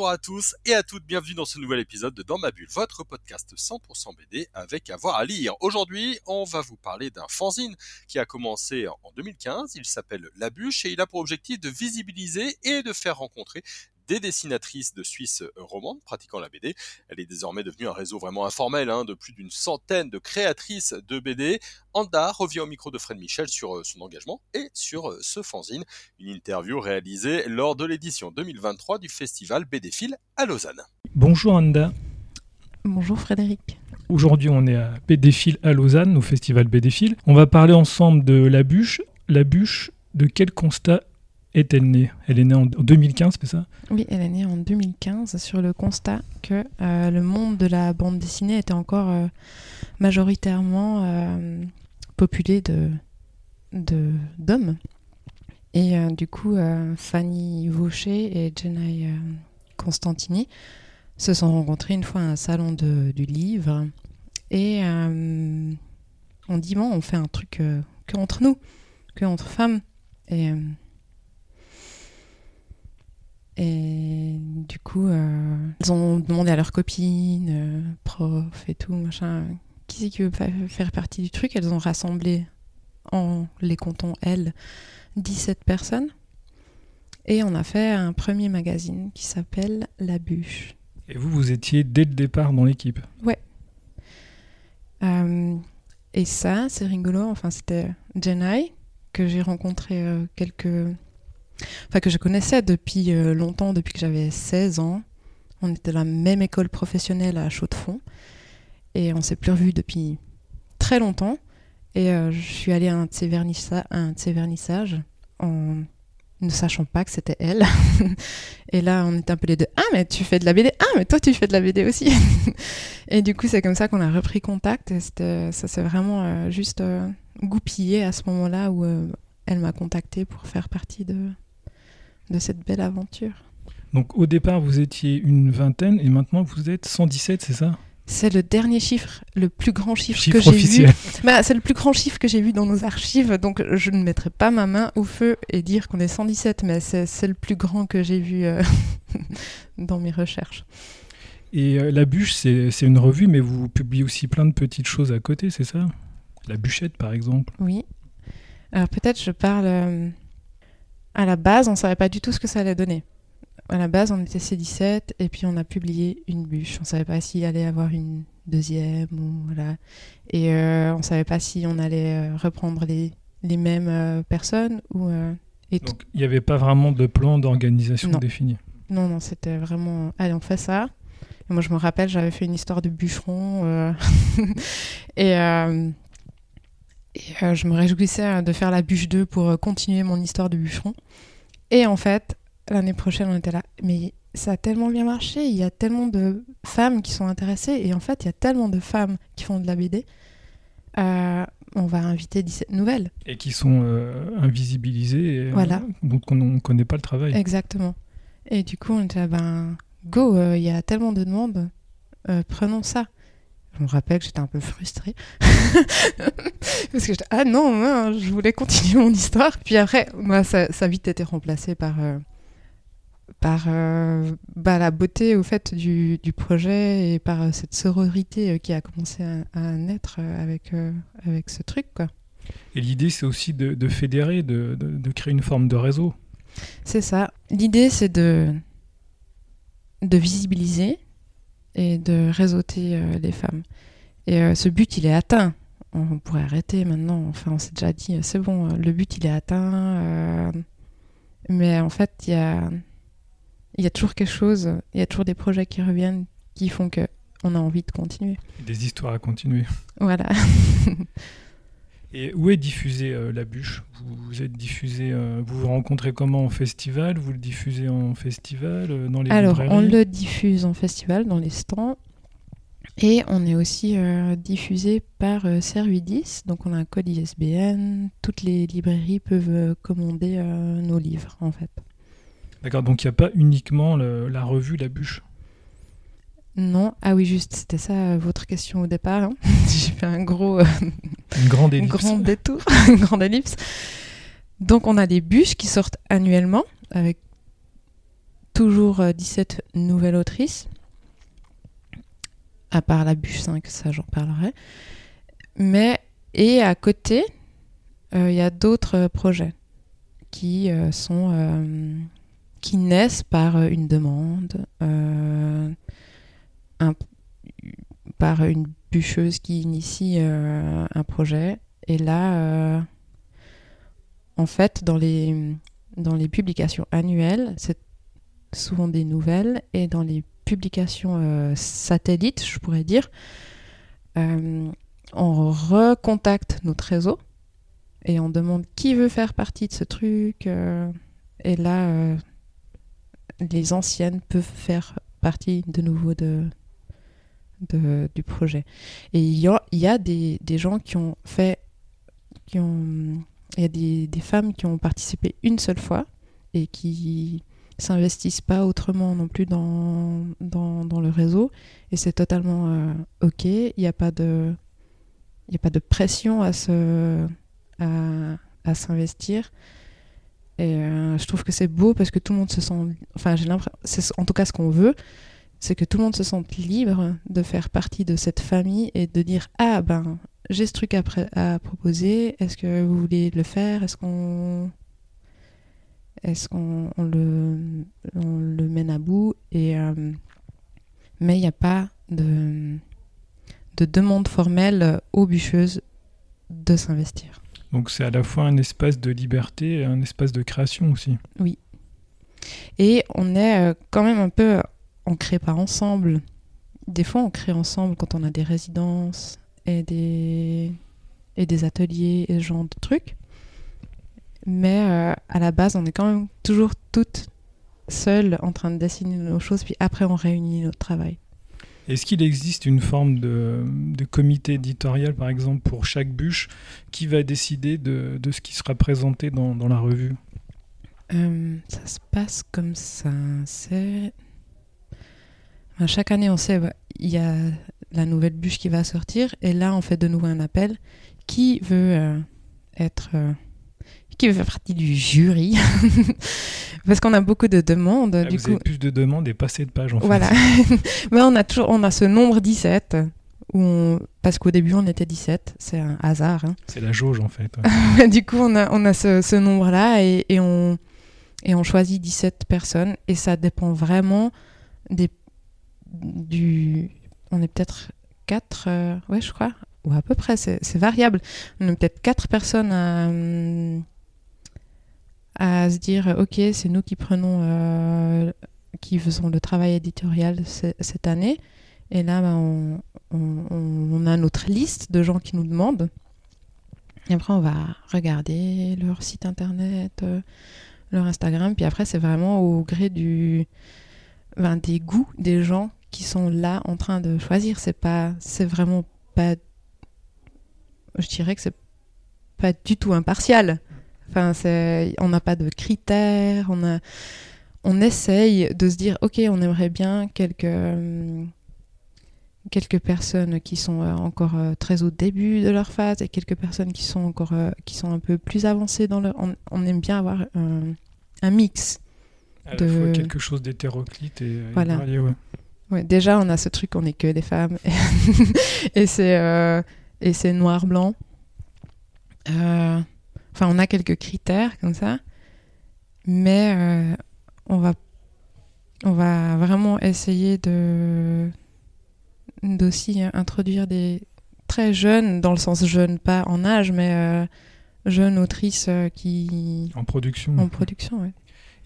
Bonjour à tous et à toutes, bienvenue dans ce nouvel épisode de Dans ma bulle, votre podcast 100% BD avec avoir à lire. Aujourd'hui, on va vous parler d'un fanzine qui a commencé en 2015, il s'appelle La Bûche et il a pour objectif de visibiliser et de faire rencontrer des dessinatrices de Suisse romandes pratiquant la BD. Elle est désormais devenue un réseau vraiment informel hein, de plus d'une centaine de créatrices de BD. Anda revient au micro de Fred Michel sur euh, son engagement et sur euh, ce fanzine. Une interview réalisée lors de l'édition 2023 du festival BDphile à Lausanne. Bonjour Anda. Bonjour Frédéric. Aujourd'hui, on est à BDphile à Lausanne, au festival BDphile. On va parler ensemble de La Bûche. La Bûche, de quel constat est-elle née Elle est née en 2015, c'est ça? Oui, elle est née en 2015 sur le constat que euh, le monde de la bande dessinée était encore euh, majoritairement euh, populé de d'hommes. Et du coup, Fanny Vaucher et Jenai Constantini se sont rencontrés une fois à un salon de- du livre. Et on dit, bon, on fait un truc que entre nous, que entre femmes. Et, et du coup, euh, ils ont demandé à leurs copines, euh, profs et tout, machin, qui c'est qui veut fa- faire partie du truc. Elles ont rassemblé, en les comptons, elles, 17 personnes. Et on a fait un premier magazine qui s'appelle La Bûche. Et vous, vous étiez dès le départ dans l'équipe. Euh, et ça, c'est rigolo. Enfin, c'était Jenai, que j'ai rencontré euh, quelques. Enfin, que je connaissais depuis euh, longtemps, depuis que j'avais 16 ans. On était à la même école professionnelle à Chaux-de-Fonds. Et on s'est plus revus depuis très longtemps. Et euh, je suis allée à un de ses, vernissages en ne sachant pas que c'était elle. et là, on était un peu les deux. Ah, mais tu fais de la BD. Ah, mais toi, tu fais de la BD aussi. Et du coup, c'est comme ça qu'on a repris contact. Et ça s'est vraiment euh, juste goupillé à ce moment-là où elle m'a contacté pour faire partie de, de cette belle aventure. Donc au départ, vous étiez une vingtaine et maintenant vous êtes 117, c'est ça? C'est le dernier chiffre, le plus grand chiffre, Chiffre que j'ai vu. Bah, c'est le plus grand chiffre que j'ai vu dans nos archives, donc je ne mettrai pas ma main au feu et dire qu'on est 117, mais c'est le plus grand que j'ai vu euh, dans mes recherches. Et euh, La Bûche, c'est c'est une revue, mais vous publiez aussi plein de petites choses à côté, c'est ça? La Bûchette, par exemple. Oui. Alors peut-être je parle euh, à la base, on savait pas du tout ce que ça allait donner. À la base, on était C17 et puis on a publié une bûche. On savait pas s'il allait y avoir une deuxième ou voilà. Et euh, on savait pas si on allait euh, reprendre les, les mêmes euh, personnes ou euh, et. Donc il n'y avait pas vraiment de plan d'organisation défini. Non, non, c'était vraiment. Allez, on fait ça. Et moi, je me rappelle, j'avais fait une histoire de bûcheron. et et, euh, je me réjouissais euh, de faire la bûche 2 pour euh, continuer mon histoire de bûcheron. Et en fait, l'année prochaine, on était là. Mais ça a tellement bien marché. Il y a tellement de femmes qui sont intéressées. Et en fait, il y a tellement de femmes qui font de la BD. Euh, on va inviter 17 nouvelles. Et qui sont euh, et, euh, Voilà. donc on ne connaît pas le travail. Exactement. Et du coup, on était là, ben, go, il y a tellement de demandes, prenons ça. Je me rappelle que j'étais un peu frustrée. Parce que j'étais, ah non, non, je voulais continuer mon histoire. Puis après, moi, ça, ça a vite été remplacé par, euh, par euh, bah, la beauté au fait du, du projet et par euh, cette sororité qui a commencé à, à naître avec, avec ce truc, quoi. Et l'idée, c'est aussi de, de fédérer, de, de- de créer une forme de réseau. C'est ça. L'idée, c'est de, de visibiliser et de réseauter euh, les femmes. Et euh, ce but, il est atteint. On pourrait arrêter maintenant. Enfin, on s'est déjà dit, euh, c'est bon, le but, il est atteint. mais en fait, il y a, y a toujours quelque chose, il y a toujours des projets qui reviennent qui font que on a envie de continuer. Des histoires à continuer. Voilà. Et où est diffusée euh, la bûche? Vous, vous êtes diffusé, euh, vous vous rencontrez comment en festival? Vous le diffusez en festival, euh, dans les Alors, on le diffuse en festival, dans les stands. Et on est aussi diffusé par Servidis, donc on a un code ISBN. Toutes les librairies peuvent commander nos livres, en fait. D'accord, donc il n'y a pas uniquement le- la revue La Bûche? Non, ah oui, juste, c'était ça euh, votre question au départ. hein. J'ai fait un gros, euh, Une grande un ellipse. grand détour, une grande ellipse. Donc, on a des bûches qui sortent annuellement avec toujours euh, 17 nouvelles autrices. À part la bûche 5, ça j'en parlerai. Mais, et à côté, euh, il y a d'autres euh, projets qui euh, sont. euh, qui naissent par euh, une demande, euh, par une bûcheuse qui initie euh, un projet. Et là, euh, en fait, dans les, dans les publications annuelles, c'est souvent des nouvelles, et dans les publications euh, satellites, je pourrais dire, on recontacte notre réseau et on demande qui veut faire partie de ce truc. et là, les anciennes peuvent faire partie de nouveau de, du projet. Et il y a, des, des gens qui ont fait, qui ont, il y a des, des femmes qui ont participé une seule fois et qui s'investissent pas autrement non plus dans, dans, dans le réseau. Et c'est totalement euh, ok. Il n'y a pas de, il a pas de pression à se, à, à s'investir. Et euh, je trouve que c'est beau parce que tout le monde se sent. Enfin, j'ai l'impression. C'est en tout cas ce qu'on veut. C'est que tout le monde se sente libre de faire partie de cette famille et de dire Ah, ben, j'ai ce truc à, proposer. Est-ce que vous voulez le faire? Est-ce qu'on. Est-ce qu'on on le, on le mène à bout? Et, euh, Mais il n'y a pas de, de demande formelle aux bûcheuses de s'investir. Donc c'est à la fois un espace de liberté et un espace de création aussi. Et on est euh, quand même un peu, on crée pas ensemble. Des fois, on crée ensemble quand on a des résidences et des, et des ateliers et ce genre de trucs. Mais euh, à la base, on est quand même toujours toutes seules en train de dessiner nos choses, puis après, on réunit notre travail. Est-ce qu'il existe une forme de, de comité éditorial, par exemple, pour chaque bûche, qui va décider de, de ce qui sera présenté dans, dans la revue? Euh, ça se passe comme ça. C'est. Enfin, chaque année, on sait, il y a la nouvelle bûche qui va sortir, et là, on fait de nouveau un appel. Qui veut euh, être. euh, qui veut faire partie du jury Parce qu'on a beaucoup de demandes. Ah, du Vous coup, avez plus de demandes et pas assez de pages, en fait. voilà. Mais on a toujours on a ce nombre 17. Où on- Parce qu'au début, on était 17. C'est un hasard. hein. C'est la jauge, en fait. ouais. du coup, on a, on a ce, ce nombre-là et, et on, et on choisit 17 personnes. Et ça dépend vraiment des, du. On est peut-être 4, ouais, je crois. Ou à peu près, c'est variable. On est peut-être 4 personnes à, à se dire ok, c'est nous qui prenons. euh, qui faisons le travail éditorial ce- cette année. Et là, on, on- on- on a notre liste de gens qui nous demandent. Et après, on va regarder leur site internet, euh, leur Instagram. Puis après, c'est vraiment au gré du, ben, des goûts des gens qui sont là en train de choisir. C'est pas, c'est vraiment pas. Je dirais que c'est pas du tout impartial. Enfin, c'est, on n'a pas de critères. On a, on essaye de se dire, ok, on aimerait bien quelques. quelques personnes qui sont euh, encore euh, très au début de leur phase et quelques personnes qui sont encore euh, qui sont un peu plus avancées dans leur on, on aime bien avoir un, un mix À la de- fois quelque chose d'hétéroclite et, et Voilà. varié, ouais. Ouais, déjà on a ce truc on est que des femmes et c'est euh, et c'est noir blanc Euh, enfin on a quelques critères comme ça mais euh, on va on va vraiment essayer de d'aussi introduire des très jeunes dans le sens jeune pas en âge mais euh, jeunes autrices qui En production. en production ouais.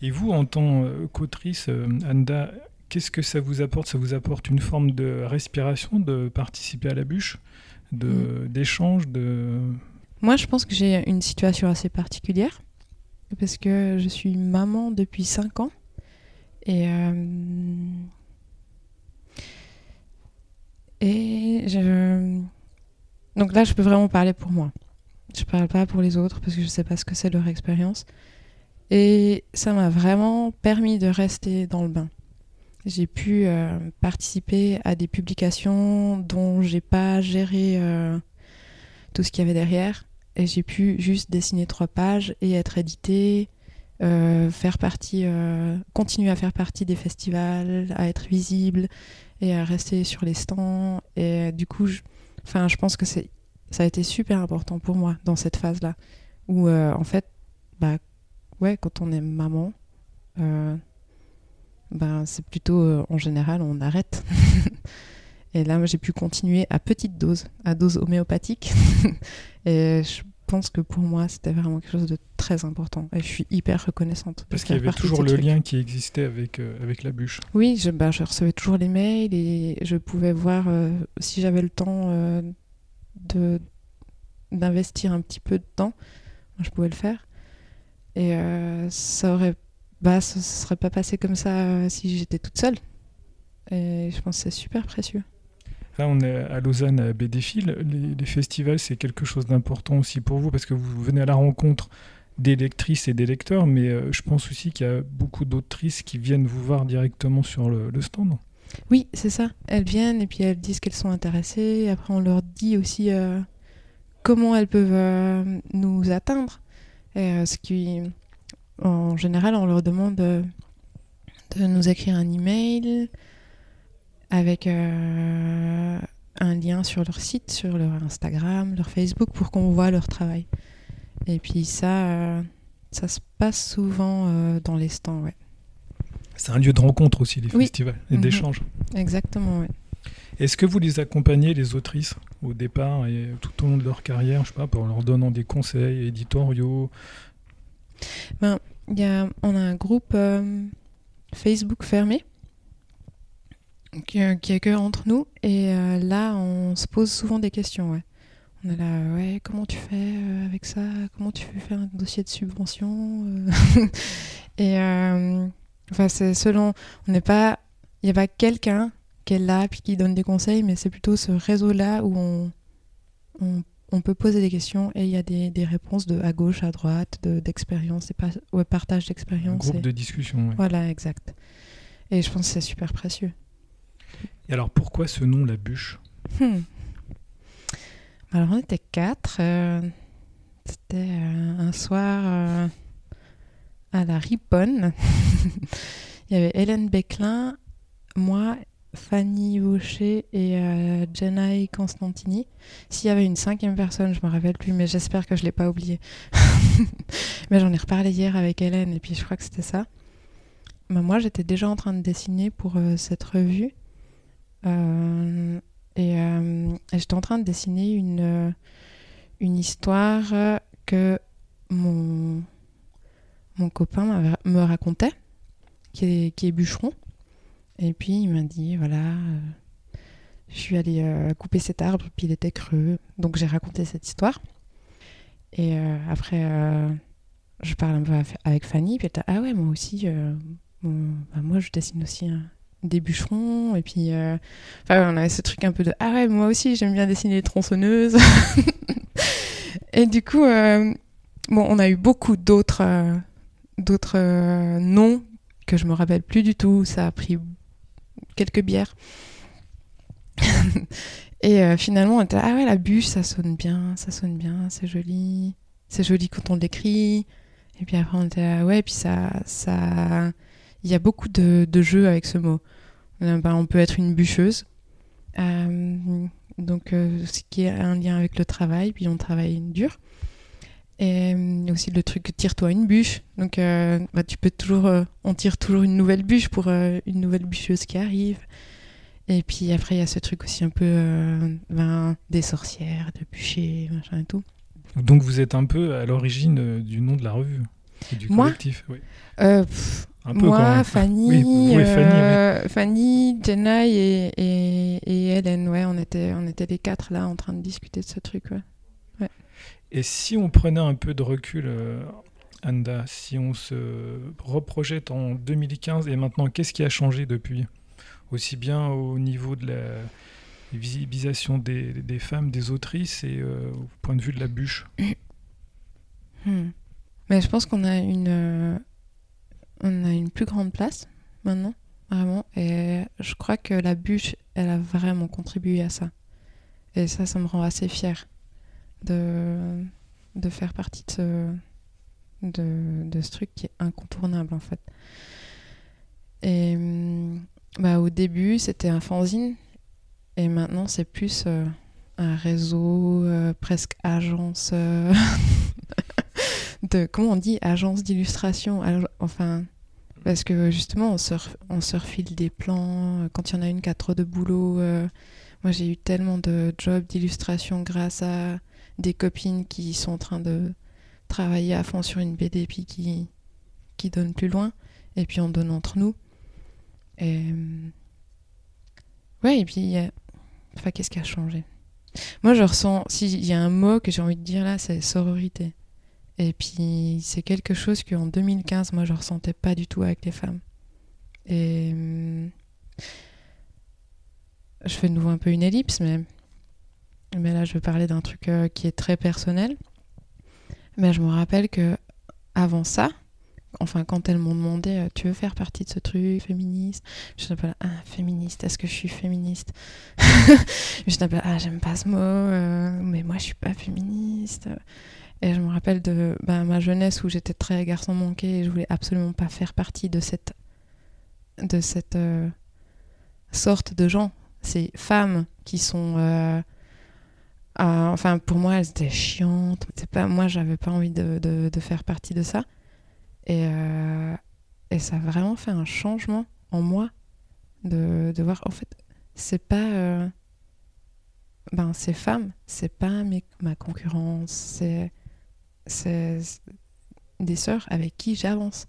Et vous, en tant qu'autrice, Anda, qu'est-ce que ça vous apporte? Ça vous apporte une forme de respiration, de participer à la bûche, de, Mm. d'échange, de... Moi, je pense que j'ai une situation assez particulière parce que je suis maman depuis 5 ans et euh, et je donc là, je peux vraiment parler pour moi. Je parle pas pour les autres parce que je sais pas ce que c'est leur expérience Et ça m'a vraiment permis de rester dans le bain. J'ai pu euh, participer à des publications dont j'ai pas géré euh, tout ce qu'il y avait derrière. Et j'ai pu juste dessiner trois pages et être édité, euh, faire partie, continuer à faire partie des festivals, à être visible et à rester sur les stands. Et du coup, je, enfin, je pense que c'est, ça a été super important pour moi dans cette phase-là, où en fait, bah, ouais, quand on est maman, ben, c'est plutôt euh, en général on arrête. et là, j'ai pu continuer à petite dose, à dose homéopathique. et je pense que pour moi, c'était vraiment quelque chose de très important. Et je suis hyper reconnaissante. Parce qu'il y avait toujours le lien qui existait avec, euh, avec la bûche. Oui, je, ben, je, recevais toujours les mails et je pouvais voir euh, si j'avais le temps de d'investir un petit peu de temps, je pouvais le faire. Et ça aurait bah, ça ne serait pas passé comme ça euh, si j'étais toute seule. Et je pense que c'est super précieux. Là, on est à Lausanne à. Les, les festivals, c'est quelque chose d'important aussi pour vous parce que vous venez à la rencontre des lectrices et des lecteurs, mais euh, je pense aussi qu'il y a beaucoup d'autrices qui viennent vous voir directement sur le, stand. Oui, c'est ça. Elles viennent et puis elles disent qu'elles sont intéressées. Après, on leur dit aussi euh, comment elles peuvent nous atteindre. Et, ce qui en général, on leur demande de, nous écrire un email avec euh, un lien sur leur site, sur leur Instagram, leur Facebook pour qu'on voit leur travail. Et puis ça, euh, ça se passe souvent euh, dans les stands, ouais. C'est un lieu de rencontre aussi, les festivals, et mhm. d'échange. Exactement, ouais. Est-ce que vous les accompagnez, les autrices, au départ et tout au long de leur carrière, je sais pas, pour leur donnant des conseils éditoriaux, ben, y a, on a un groupe euh, Facebook fermé qui, euh, est que entre nous. Et euh, là, on se pose souvent des questions. Ouais. On est là, ouais, comment tu fais avec ça? Comment tu fais faire un dossier de subvention Et enfin, c'est selon. On n'est pas. Il n'y a pas quelqu'un qui est là puis qui donne des conseils, mais c'est plutôt ce réseau-là où on, on on peut poser des questions et il y a des, réponses de à gauche, à droite, d'expérience, de, pas partage d'expérience. Groupe de discussion. Voilà, exact. Et je pense que c'est super précieux. Et alors pourquoi ce nom, la bûche? Hmm. Alors on était quatre. Euh, c'était euh, un soir euh, à la Riponne. il y avait Hélène Becklin, moi Fanny Vaucher et euh, Constantini. S'il y avait une cinquième personne, je me rappelle plus, mais j'espère que je l'ai pas oublié. mais j'en ai reparlé hier avec Hélène et puis je crois que c'était ça. Moi, j'étais déjà en train de dessiner pour euh, cette revue euh, et, j'étais en train de dessiner une une histoire que mon mon copain me racontait, qui est bûcheron. Et puis il m'a dit voilà, euh, je suis allée euh, couper cet arbre, puis il était creux. Donc j'ai raconté cette histoire. Et euh, après, je parle un peu avec Fanny, puis elle dit ah ouais, moi aussi, bah, moi je dessine aussi des bûcherons. Et puis, enfin, on avait ce truc un peu de ah ouais, moi aussi j'aime bien dessiner les tronçonneuses. et du coup, bon, on a eu beaucoup d'autres d'autres noms que je me rappelle plus du tout. Ça a pris quelques bières. et euh, finalement, on était ah ouais, la bûche, ça sonne bien, ça sonne bien, c'est joli, c'est joli quand on l'écrit. Et puis après, on était ah ouais, puis ça, ça, il y a beaucoup de, de jeux avec ce mot. Euh, ben, on peut être une bûcheuse, euh, donc ce qui est un lien avec le travail, puis on travaille dur. Et aussi le truc tire-toi une bûche. Donc euh, bah, tu peux toujours, euh, on tire toujours une nouvelle bûche pour euh, une nouvelle bûcheuse qui arrive. Et puis après il y a ce truc aussi un peu ben, des sorcières, de bûcher, machin et tout. Donc vous êtes un peu à l'origine du nom de la revue et du collectif. Oui. un peu moi, Fanny, Fanny, Fanny, Jenna et, et, et, Hélène, ouais, on était, on était les quatre là en train de discuter de ce truc. Ouais. Et si on prenait un peu de recul, euh, Anda, si on se reprojette en 2015 et maintenant, qu'est-ce qui a changé depuis? Aussi bien au niveau de la visibilisation des, femmes, des autrices et euh, au point de vue de la bûche? Hmm. Mais je pense qu'on a une, euh, a une plus grande place maintenant, vraiment. Et je crois que la bûche, elle a vraiment contribué à ça. Et ça, ça me rend assez fière de, de faire partie de ce, de, ce truc qui est incontournable en fait. Et hum, bah, au début, c'était un fanzine. Et maintenant, c'est plus euh, un réseau, euh, presque agence. euh, de, comment on dit Agence d'illustration. Enfin. Parce que justement, on se, on se des plans. Quand il y en a une qui a trop de boulot. moi, j'ai eu tellement de jobs d'illustration grâce à des copines qui sont en train de travailler à fond sur une BD puis qui, qui donnent plus loin. Et puis on donne entre nous. Et. euh, Ouais, et puis. euh, Enfin, qu'est-ce qui a changé? Moi, je ressens. S'il y a un mot que j'ai envie de dire là, c'est sororité. Et puis, c'est quelque chose qu'en 2015, moi, je ressentais pas du tout avec les femmes. Et. hum, Je fais de nouveau un peu une ellipse, mais. Mais là, je vais parler d'un truc euh, qui est très personnel. Mais je me rappelle que avant ça, enfin, quand elles m'ont demandé euh, Tu veux faire partie de ce truc féministe? Je suis pas ah, féministe, est-ce que je suis féministe? Je suis pas ah, j'aime pas ce mot, euh, mais moi, je suis pas féministe. Et je me rappelle de bah, ma jeunesse où j'étais très garçon manqué et je voulais absolument pas faire partie de cette, de cette sorte de gens. Ces femmes qui sont. Euh, ah, enfin, pour moi, elles étaient chiantes. Pas, moi, j'avais pas envie de, faire partie de ça. Et, euh, et ça a vraiment fait un changement en moi de, voir, en fait, c'est pas. euh, ben, ces femmes, c'est pas ma concurrence, c'est c'est des sœurs avec qui j'avance.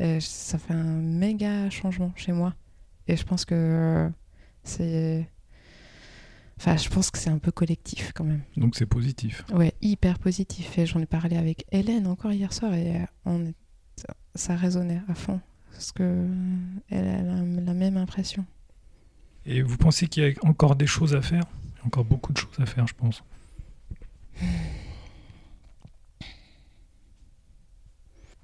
Et ça fait un méga changement chez moi. Et je pense que c'est. Enfin, je pense que c'est un peu collectif quand même. Donc c'est positif. Ouais, hyper positif. Et j'en ai parlé avec Hélène encore hier soir et euh, on est... ça résonnait à fond. Parce que elle a la, même impression. Et vous pensez qu'il y a encore des choses à faire? Il y a encore beaucoup de choses à faire, je pense.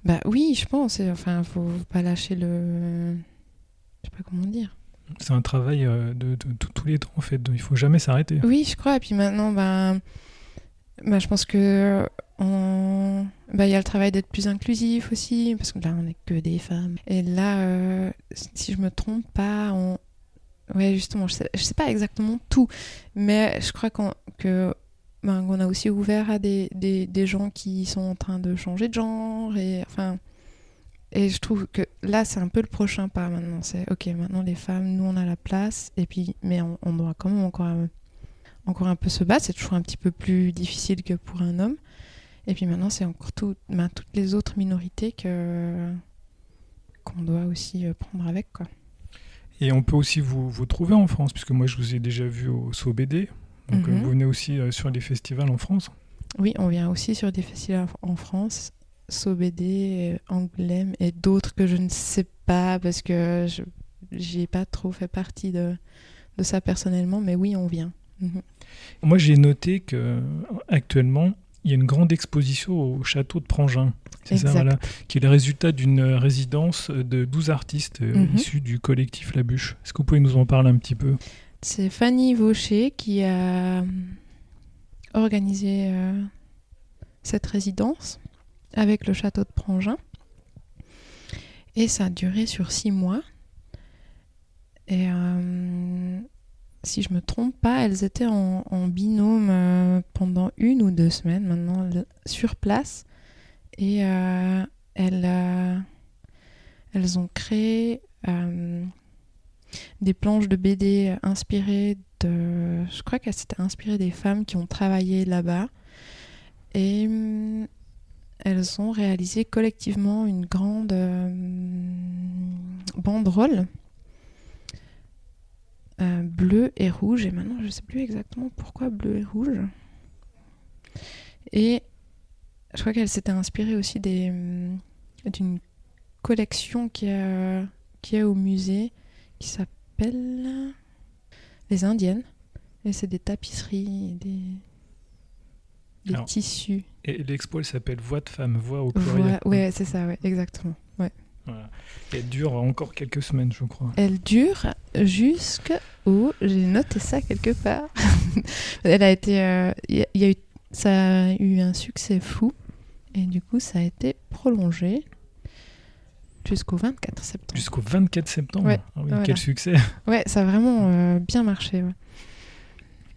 Bah oui, je pense. Enfin, faut pas lâcher le. Je sais pas comment dire. C'est un travail euh, de, tous les temps, en fait. Il faut jamais s'arrêter. Oui, je crois. Et puis maintenant, bah, bah, je pense que on- bah, y a le travail d'être plus inclusif aussi, parce que là, on n'est que des femmes. Et là, euh, si je me trompe pas, on... ouais, justement, je sais, sais pas exactement tout, mais je crois qu'on que ben, a aussi ouvert à des, des, des gens qui sont en train de changer de genre et enfin. Et je trouve que là, c'est un peu le prochain pas maintenant. C'est ok, maintenant les femmes, nous on a la place, et puis, mais on, on doit quand même encore, euh, encore un peu se battre. C'est toujours un petit peu plus difficile que pour un homme. Et puis maintenant, c'est encore tout, ben, toutes les autres minorités que qu'on doit aussi euh, prendre avec quoi. Et on peut aussi vous, vous trouver en France, puisque moi, je vous ai déjà vu au SOBD. Donc, euh, Mhm. vous venez aussi sur les festivals en France. Oui, on vient aussi sur des festivals en France, Euh, Angoulême et d'autres que je ne sais pas parce que je j'ai pas trop fait partie de, de ça personnellement, mais oui, on vient. Mhm. Moi, j'ai noté que euh, actuellement, il y a une grande exposition au château de Prangin. C'est ça, Exact. voilà, qui est le résultat d'une euh, résidence de 12 artistes euh, Mhm. issus du collectif La Bûche. Est-ce que vous pouvez nous en parler un petit peu? C'est Fanny Vaucher qui a euh, organisé euh, cette résidence avec le château de Prangin. Et ça a duré sur six mois. Et euh, si je me trompe pas, elles étaient en, binôme euh, pendant une ou deux semaines maintenant sur place. Et euh, elles, elles ont créé des planches de BD inspirées de. Je crois qu'elles s'étaient inspirées des femmes qui ont travaillé là-bas. Et elles ont réalisé collectivement une grande euh, banderole euh, bleue et rouge. Et maintenant, je ne sais plus exactement pourquoi bleu et rouge. Et je crois qu'elle s'était inspirée aussi hum, d'une collection qui a, qui est au musée qui s'appelle Les Indiennes. Et c'est des tapisseries, et des, les Alors, tissus. Et l'expo, elle s'appelle Voix de femme, voix au pluriel. Voilà, ouais, c'est ça, ouais, exactement. Ouais. Voilà. Elle dure encore quelques semaines, je crois. Elle dure jusqu'au. J'ai noté ça quelque part. Elle a été. euh, y a- il y a eu, ça a eu un succès fou. Et du coup, ça a été prolongé jusqu'au 24 septembre. Jusqu'au 24 septembre. Ouais, Ah oui, voilà. Quel succès. Ouais, ça a vraiment euh, bien marché. ouais.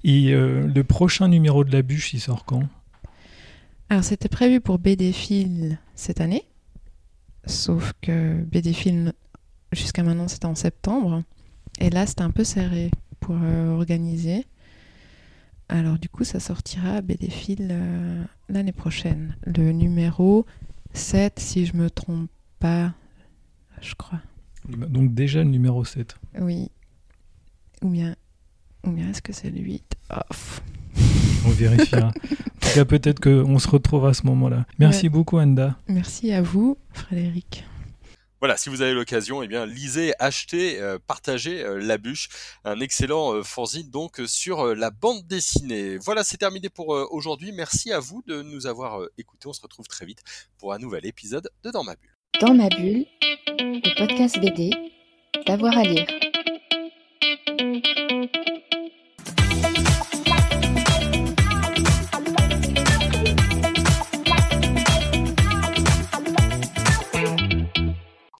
Et euh, le prochain numéro de la bûche, il sort quand? Alors, c'était prévu pour BD Phil cette année. Sauf que BD Phil, jusqu'à maintenant, c'était en septembre. Et là, c'était un peu serré pour euh, organiser. Alors, du coup, ça sortira BD Phil euh, l'année prochaine. Le numéro 7, si je me trompe pas, je crois. Donc déjà le numéro 7. Oui. Ou bien, ou bien est-ce que c'est le 8 Ah, pff. On vérifiera. en tout cas, peut-être qu'on se retrouve à ce moment-là. Merci Ouais. beaucoup, Anda. Merci à vous, Frédéric. Voilà, si vous avez l'occasion, eh bien lisez, achetez, euh, partagez euh, La Bûche, un excellent euh, fanzine donc euh, sur euh, la bande dessinée. Voilà, c'est terminé pour euh, aujourd'hui. Merci à vous de nous avoir euh, écoutés. On se retrouve très vite pour un nouvel épisode de Dans ma bulle. Dans ma bulle, le podcast BD, d'avoir à lire.